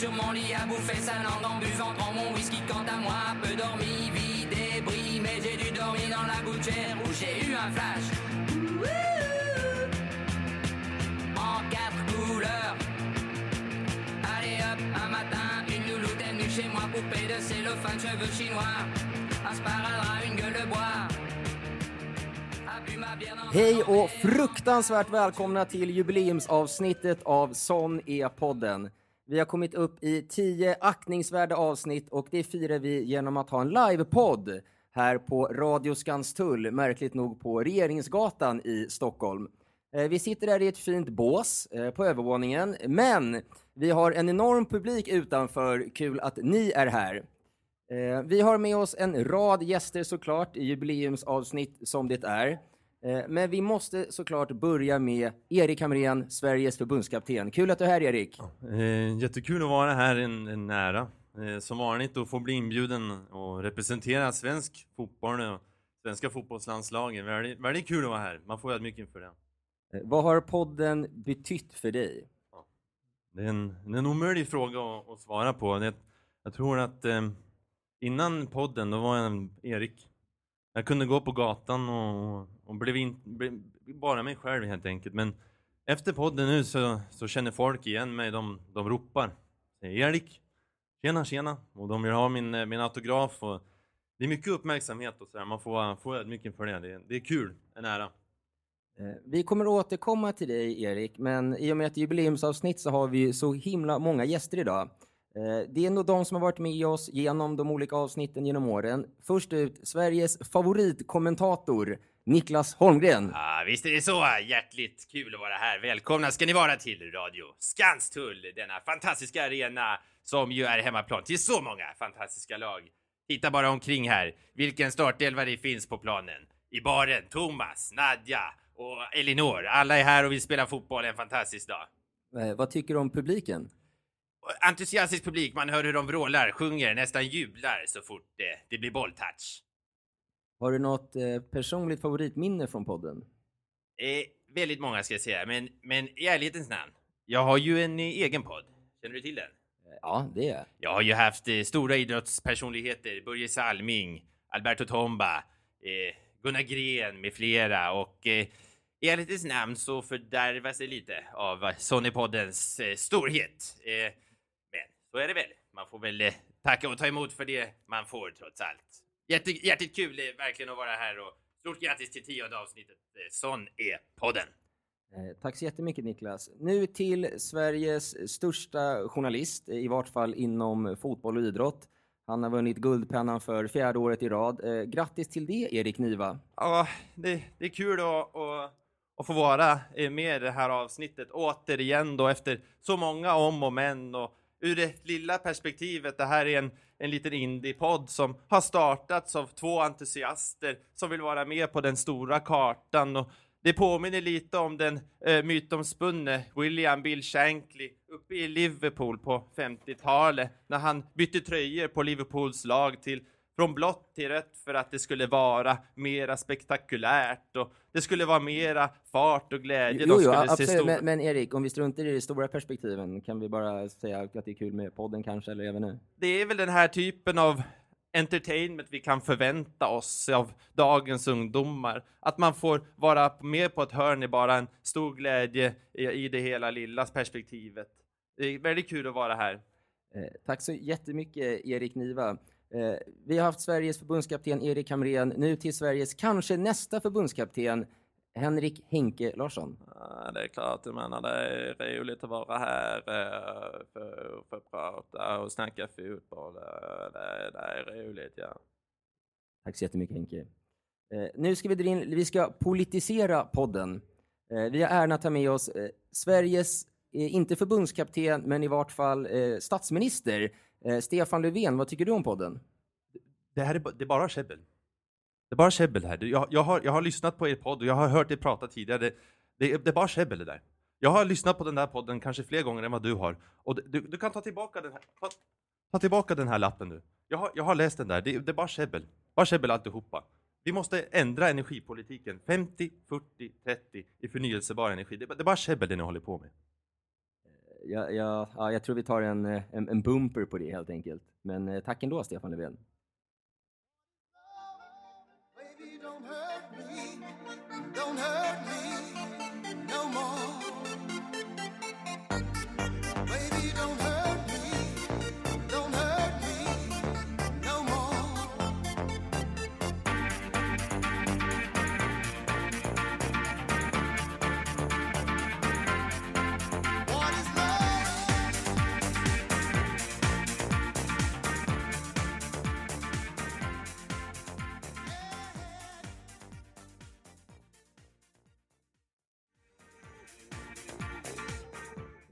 sur mon lit à bouffer sa langue en buvant grand mon whisky. Quant à moi, peu dormi, vie débris, mais j'ai dû dormir dans la gouttière où j'ai eu un flash. En quatre couleurs. Allez hop, un matin, une louloute est venue chez moi, poupée de cellophane, cheveux chinois. Un sparadrap, une gueule de bois. Hej och fruktansvärt välkomna till jubileumsavsnittet av Sån är podden. Vi har kommit upp i tio aktningsvärda avsnitt och det firar vi genom att ha en livepodd här på Radio Skanstull, märkligt nog på Regeringsgatan i Stockholm. Eh, vi sitter där i ett fint bås eh, på övervåningen, men vi har en enorm publik utanför. Kul att ni är här. Eh, vi har med oss en rad gäster såklart i jubileumsavsnitt som det är. Eh, men vi måste såklart börja med Erik Hamrén, Sveriges förbundskapten. Kul att du är här Erik. Eh, jättekul att vara här, en, en nära. Eh, som vanligt att få bli inbjuden och representera svensk fotboll och svenska fotbollslandslagen. Väldigt, väldigt kul att vara här. Man får ödmjuk inför det. Vad har podden betytt för dig? Det är en, det är en omöjlig fråga att, att svara på. Det, jag tror att innan podden, då var jag en Erik. Jag kunde gå på gatan och, och blev, in, blev bara mig själv helt enkelt. Men efter podden nu så, så känner folk igen mig. De, de ropar. Säger, Erik, tjena tjena. Och de vill ha min, eh, min autograf. Och det är mycket uppmärksamhet och sådär. Man får, får ödmjuk inför det. det. Det är kul, en ära. Eh, vi kommer återkomma till dig Erik, men i och med att det är jubileumsavsnitt så har vi så himla många gäster idag. Eh, det är nog de som har varit med oss genom de olika avsnitten genom åren. Först ut, Sveriges favoritkommentator, Niklas Holmgren. Ja, visst är det så. Hjärtligt kul att vara här. Välkomna ska ni vara till Radio Skanstull, denna fantastiska arena som ju är hemmaplan till så många fantastiska lag. Titta bara omkring här, vilken startelva det finns på planen. I baren, Thomas, Nadja och Elinor. Alla är här och vill spela fotboll en fantastisk dag. Eh, Vad tycker du om publiken? Entusiastisk publik, man hör hur de vrålar, sjunger, nästan jublar så fort det, det blir bolltouch. Har du något eh, personligt favoritminne från podden? Eh, väldigt många ska jag säga, men, men i ärlighetens namn. Jag har ju en eh, egen podd. Känner du till den? Eh, Ja, det är Jag har ju haft eh, stora idrottspersonligheter, Börje Salming, Alberto Tomba, eh, Gunnar Gren med flera och eh, i ärlighetens namn så fördärvas det lite av Sonnypoddens eh, storhet. Men så är det väl. Man får väl tacka och ta emot för det man får trots allt. Jätte, hjärtligt kul verkligen att vara här och stort grattis till tionde avsnittet. Eh, sån är podden. Eh, Tack så jättemycket Niklas. Nu till Sveriges största journalist, i vart fall inom fotboll och idrott. Han har vunnit Guldpennan för fjärde året i rad. Eh, grattis till det, Erik Niva. Ja, det, det är kul att, att, att få vara med i det här avsnittet återigen då efter så många om och men och ur det lilla perspektivet, det här är en, en liten indie-podd som har startats av två entusiaster som vill vara med på den stora kartan. Och det påminner lite om den eh, mytomspunne William Bill Shankly uppe i Liverpool på 50-talet när han bytte tröjor på Liverpools lag till från blått till rött för att det skulle vara mera spektakulärt och det skulle vara mera fart och glädje. Jo, jo, absolut. stor- Men, men Erik, om vi struntar i de stora perspektiven, kan vi bara säga att det är kul med podden kanske, eller även nu? Det är väl den här typen av entertainment vi kan förvänta oss av dagens ungdomar. Att man får vara med på ett hörn är bara en stor glädje i, i det hela lilla perspektivet. Det är väldigt kul att vara här. Eh, tack så jättemycket, Erik Niva. Eh, vi har haft Sveriges förbundskapten Erik Hamrén, nu till Sveriges kanske nästa förbundskapten, Henrik Henke Larsson. Ja, det är klart, jag menar det är roligt att vara här eh, för, för att prata och snacka fotboll. Eh, Det, det är roligt, ja. Tack så jättemycket Henke. Nu ska vi in, vi ska politisera podden. Vi har äran att ta med oss Sveriges, inte förbundskapten, men i vart fall statsminister, eh, Stefan Löfven. Vad tycker du om podden? Det här är, det är bara käbbel. Det är bara käbbel här. Jag, jag, har, jag har lyssnat på er podd och jag har hört er prata tidigare. Det, det, är- det är bara käbbel det där. Jag har lyssnat på den där podden kanske fler gånger än vad du har. Och du, du kan ta tillbaka den här, ta, ta tillbaka den här lappen nu. Jag har, jag har läst den där. Det, det är bara käbbel. Bara käbbel alltihopa. Vi måste ändra energipolitiken. 50, 40, 30 i förnyelsebar energi. Det, det är bara käbbel det ni håller på med. Jag, jag, ja, jag tror vi tar en, eh, en, en bumper på det helt enkelt. Men eh, tack ändå Stefan Löfven. Baby, don't hurt me. Don't hurt me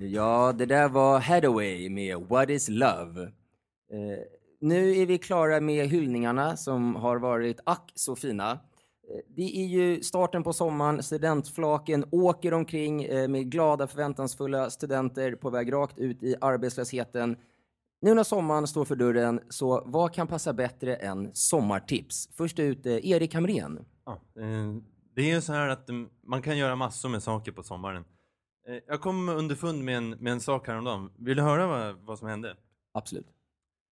Ja, det där var Hathaway med What is Love. Eh, nu är vi klara med hyllningarna som har varit ack så fina. Eh, Det är ju starten på sommaren, studentflaken åker omkring eh, med glada förväntansfulla studenter på väg rakt ut i arbetslösheten. Nu när sommaren står för dörren, så vad kan passa bättre än sommartips? Först ut eh, Erik Hamrén. Ja, eh, det är ju så här att mm, man kan göra massor med saker på sommaren. Eh, Jag kom underfund med en, med en sak häromdagen. Vill du höra vad, vad som hände? Absolut.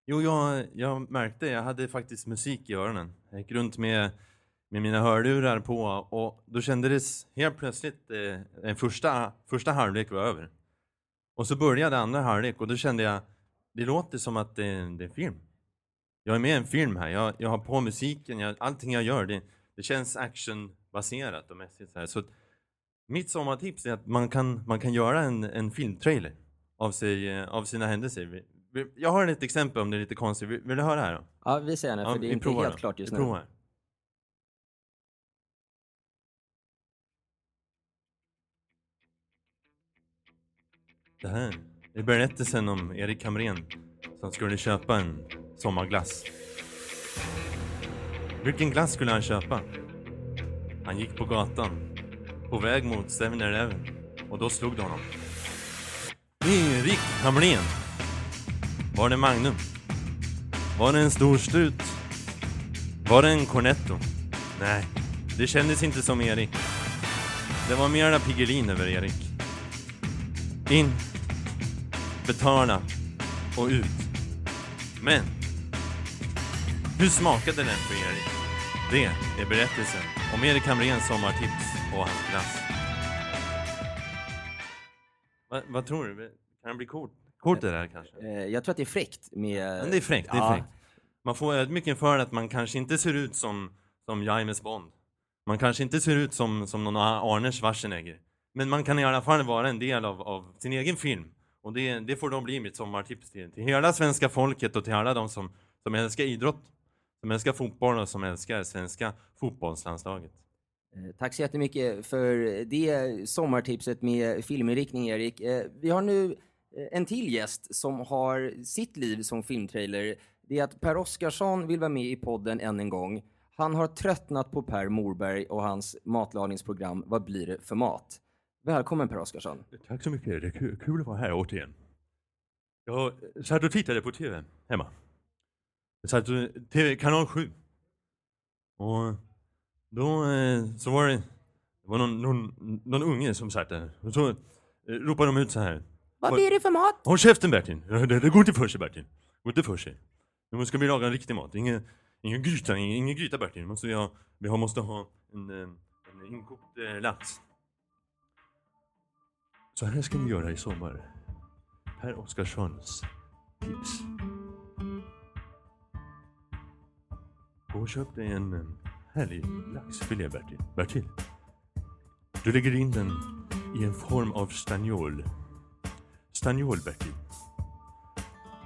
Jo, jag, jag märkte, jag hade faktiskt musik i öronen. Jag gick runt med, med mina hörlurar på och då kändes helt plötsligt eh, den första, första halvlek var över. Och så började andra halvlek och då kände jag, det låter som att det, det är en film. Jag är med i en film här, jag, jag har på musiken, jag, allting jag gör, det, det känns actionbaserat och mässigt så här. Så mitt sommartips är att man kan, man kan göra en, en filmtrailer av, sig, eh, av sina händelser. Jag har ett exempel om det är lite konstigt. Vill, vill du höra här då? Ja, vi ser gärna, för det är inte helt då. klart just Vi nu. provar. Det här är berättelsen om Erik Hamrén som skulle köpa en sommarglass. Vilken glass skulle han köpa? Han gick på gatan, på väg mot 7-Eleven och då slog det honom. Erik Hamrén! Var det Magnum? Var det en stor strut? Var det en Cornetto? Nej, det kändes inte som Erik. Det var mera Piggelin över Erik. In, betala och ut. Men, hur smakade den för Erik? Det är berättelsen om Erik Hamréns sommartips och hans glass. Va, vad tror du? Kan det bli coolt? Coolt det där kanske? Eh, Jag tror att det är fräckt med... Men det är fräckt, det är Ja, fräckt. Man får ödmjuken för att man kanske inte ser ut som, som James Bond. Man kanske inte ser ut som, som någon Arne Schwarzenegger. Men man kan i alla fall vara en del av, av sin egen film. Och det, det får då bli mitt sommartips till, till hela svenska folket och till alla de som, som älskar idrott, som älskar fotboll och som älskar svenska fotbollslandslaget. Eh, tack så jättemycket för det sommartipset med filminriktning, Erik. Eh, vi har nu eh, en till gäst som har sitt liv som filmtrailer. Det är att Per Oscarsson vill vara med i podden än en gång. Han har tröttnat på Per Morberg och hans matlagningsprogram Vad blir det för mat? Välkommen Per Oscarsson. Tack så mycket, det är kul, att vara här återigen. Jag satt och tittade på TV hemma. Jag satt och, TV, kanal 7. Och då eh, så var det, det var någon, någon, någon unge som satt där. Och så eh, ropade de ut så här. Vad blir det för mat? Håll käften Bertil! Det, det går inte för sig Bertil. Det går inte för sig. Nu ska vi laga en riktig mat. Ingen, ingen gryta, ingen, ingen gryta Bertil. Måste vi, ha, vi måste ha en, eh, en inkokt eh, lax. Så här ska ni göra i sommar. Per Oskarssons tips. Gå och köp dig en eh, härlig laxfilé Bertil. Bertil. Du lägger in den i en form av stagnol. Stagnol Bertil.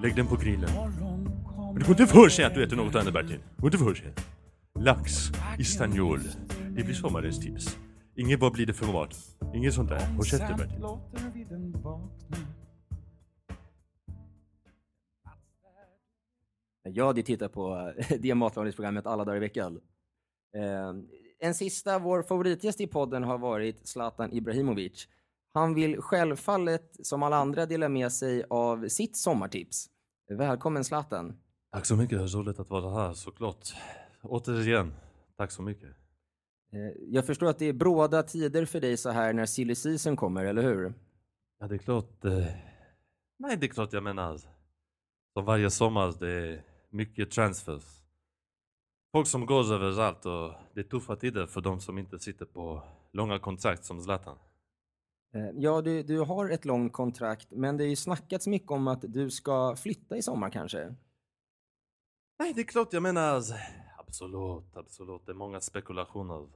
Lägg den på grillen. Men det går inte för sig att du äter något annat Bertil. Det går inte för sig. Lax i stagnol. Det blir sommarens tips. Inget vad blir det för mat. Inget sånt där. Håll käften Bertil. Jag hade tittat på det matlagningsprogrammet alla dagar i veckan. Eh, En sista, vår favoritgäst i podden har varit Zlatan Ibrahimovic. Han vill självfallet, som alla andra, dela med sig av sitt sommartips. Välkommen Zlatan. Tack så mycket. Roligt att vara här såklart. Återigen. Tack så mycket. Eh, Jag förstår att det är bråda tider för dig så här när silly season kommer, eller hur? Ja, det är klart. Eh, Nej, det är klart jag menar. Som varje sommar, det är mycket transfers. Folk som går överallt och det är tuffa tider för de som inte sitter på långa kontrakt som Zlatan. Eh, Ja, du, du har ett långt kontrakt, men det har ju snackats mycket om att du ska flytta i sommar kanske. Nej, det är klart jag menar. Absolut, absolut. Det är många spekulationer.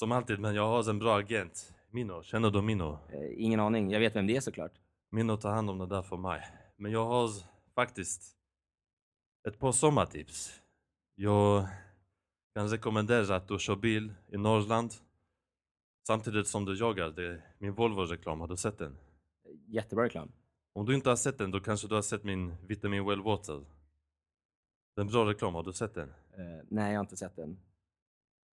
Som alltid, men jag har en bra agent. Mino, känner du Mino? Eh, Ingen aning, jag vet vem det är såklart. Mino tar hand om det där för mig. Men jag har faktiskt ett par sommartips. Jag kan rekommendera att du kör bil i Norrland samtidigt som du joggar. Det är min Volvo-reklam, har du sett den? Jättebra reklam. Om du inte har sett den, då kanske du har sett min Vitamin Well Water. Det är en bra reklam, har du sett den? Eh, nej, jag har inte sett den.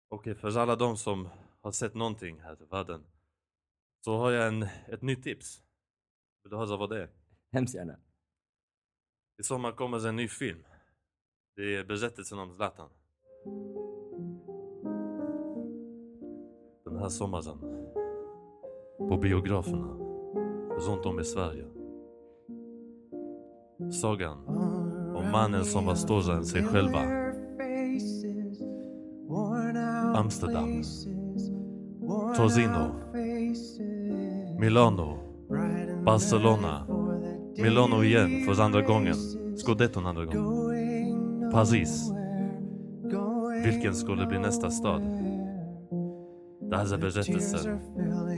Okej, för alla de som har sett någonting här i världen så har jag en, ett nytt tips. Vill du höra vad det är? Hemskt gärna. I sommar kommer en ny film. Det är berättelsen om Zlatan. Den här sommaren, på biograferna runt om i Sverige. Sagan om mannen som var större än sig själva. Amsterdam. Torino. Milano. Barcelona. Milano igen för andra gången. Scudetton andra gången. Paris. Vilken skulle bli nästa stad? Det här är berättelsen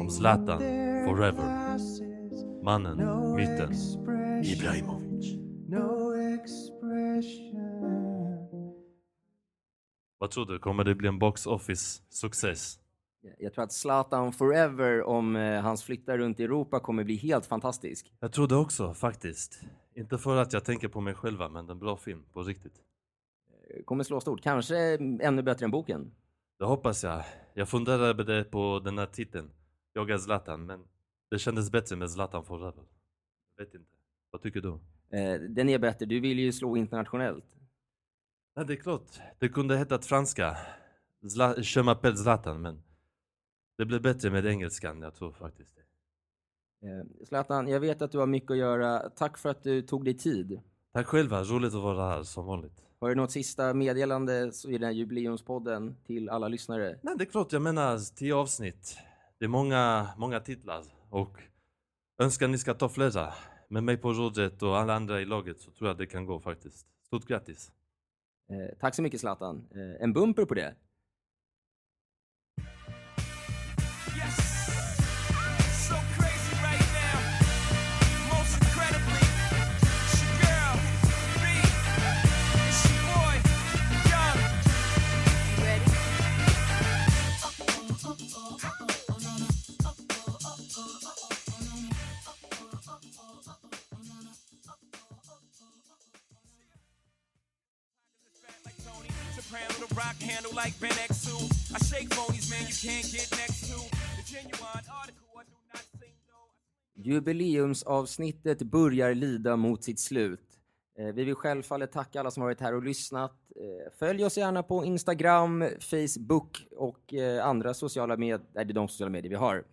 om Zlatan forever. Mannen, myten, Ibrahimovic. Vad tror du? Kommer det bli en box office success? Jag tror att Zlatan Forever, om eh, hans flyttar runt i Europa, kommer bli helt fantastisk. Jag tror det också faktiskt. Inte för att jag tänker på mig själva, men en bra film på riktigt. Kommer slå stort. Kanske ännu bättre än boken. Det hoppas jag. Jag funderade på den här titeln, Jag är Zlatan, men det kändes bättre med Zlatan forever. Jag vet inte. Vad tycker du? Eh, Den är bättre. Du vill ju slå internationellt. Nej, det är klart. Det kunde hetat franska. Zla- Je m'appelle Zlatan, men det blev bättre med engelskan, jag tror faktiskt det. Eh, Zlatan, jag vet att du har mycket att göra. Tack för att du tog dig tid. Tack själva, roligt att vara här som vanligt. Har du något sista meddelande så i den här jubileumspodden till alla lyssnare? Nej, det är klart, jag menar tio avsnitt. Det är många, många titlar och önskar ni ska ta flera. Med mig på rådet och alla andra i laget så tror jag det kan gå faktiskt. Stort grattis! Eh, tack så mycket Zlatan. Eh, en bumper på det. Rock handle like Ben X2. I shake phonies, man, you can't get next to. The genuine article, I do not sing. Jubileumsavsnittet börjar lida mot sitt slut. Eh, vi vill självfallet tacka alla som varit här och lyssnat. Eh, följ oss gärna på Instagram, Facebook och eh, andra sociala medier. Det är de sociala medier vi har.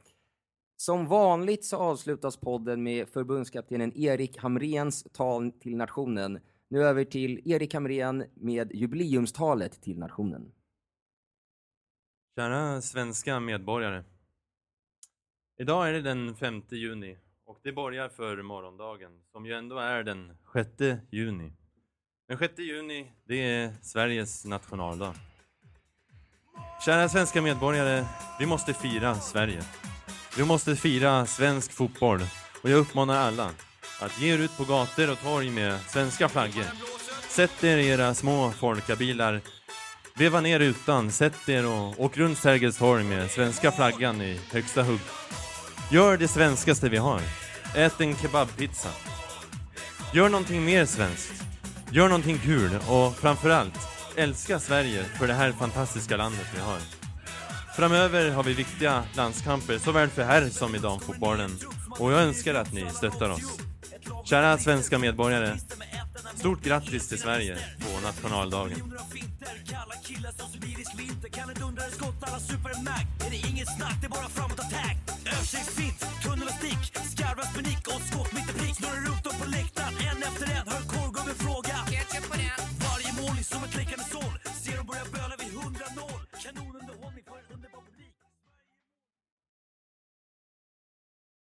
Som vanligt så avslutas podden med förbundskaptenen Erik Hamrens tal till nationen. Nu över till Erik Hamrén med jubileumstalet till nationen. Kära svenska medborgare. Idag är det den 5 juni och det borgar för morgondagen som ju ändå är den 6 juni. Den 6 juni, det är Sveriges nationaldag. Kära svenska medborgare, vi måste fira Sverige. Vi måste fira svensk fotboll och jag uppmanar alla att ge er ut på gator och torg med svenska flaggor. Sätt er i era små folkabilar Veva ner rutan, sätt er och åk runt Sergels torg med svenska flaggan i högsta hugg. Gör det svenskaste vi har. Ät en kebabpizza. Gör någonting mer svenskt. Gör någonting kul och framförallt, älska Sverige för det här fantastiska landet vi har. Framöver har vi viktiga landskamper såväl för herr som i damfotbollen och jag önskar att ni stöttar oss. Kära svenska medborgare. Stort grattis till Sverige på nationaldagen. Som ett läckande såll Ser och börjar böla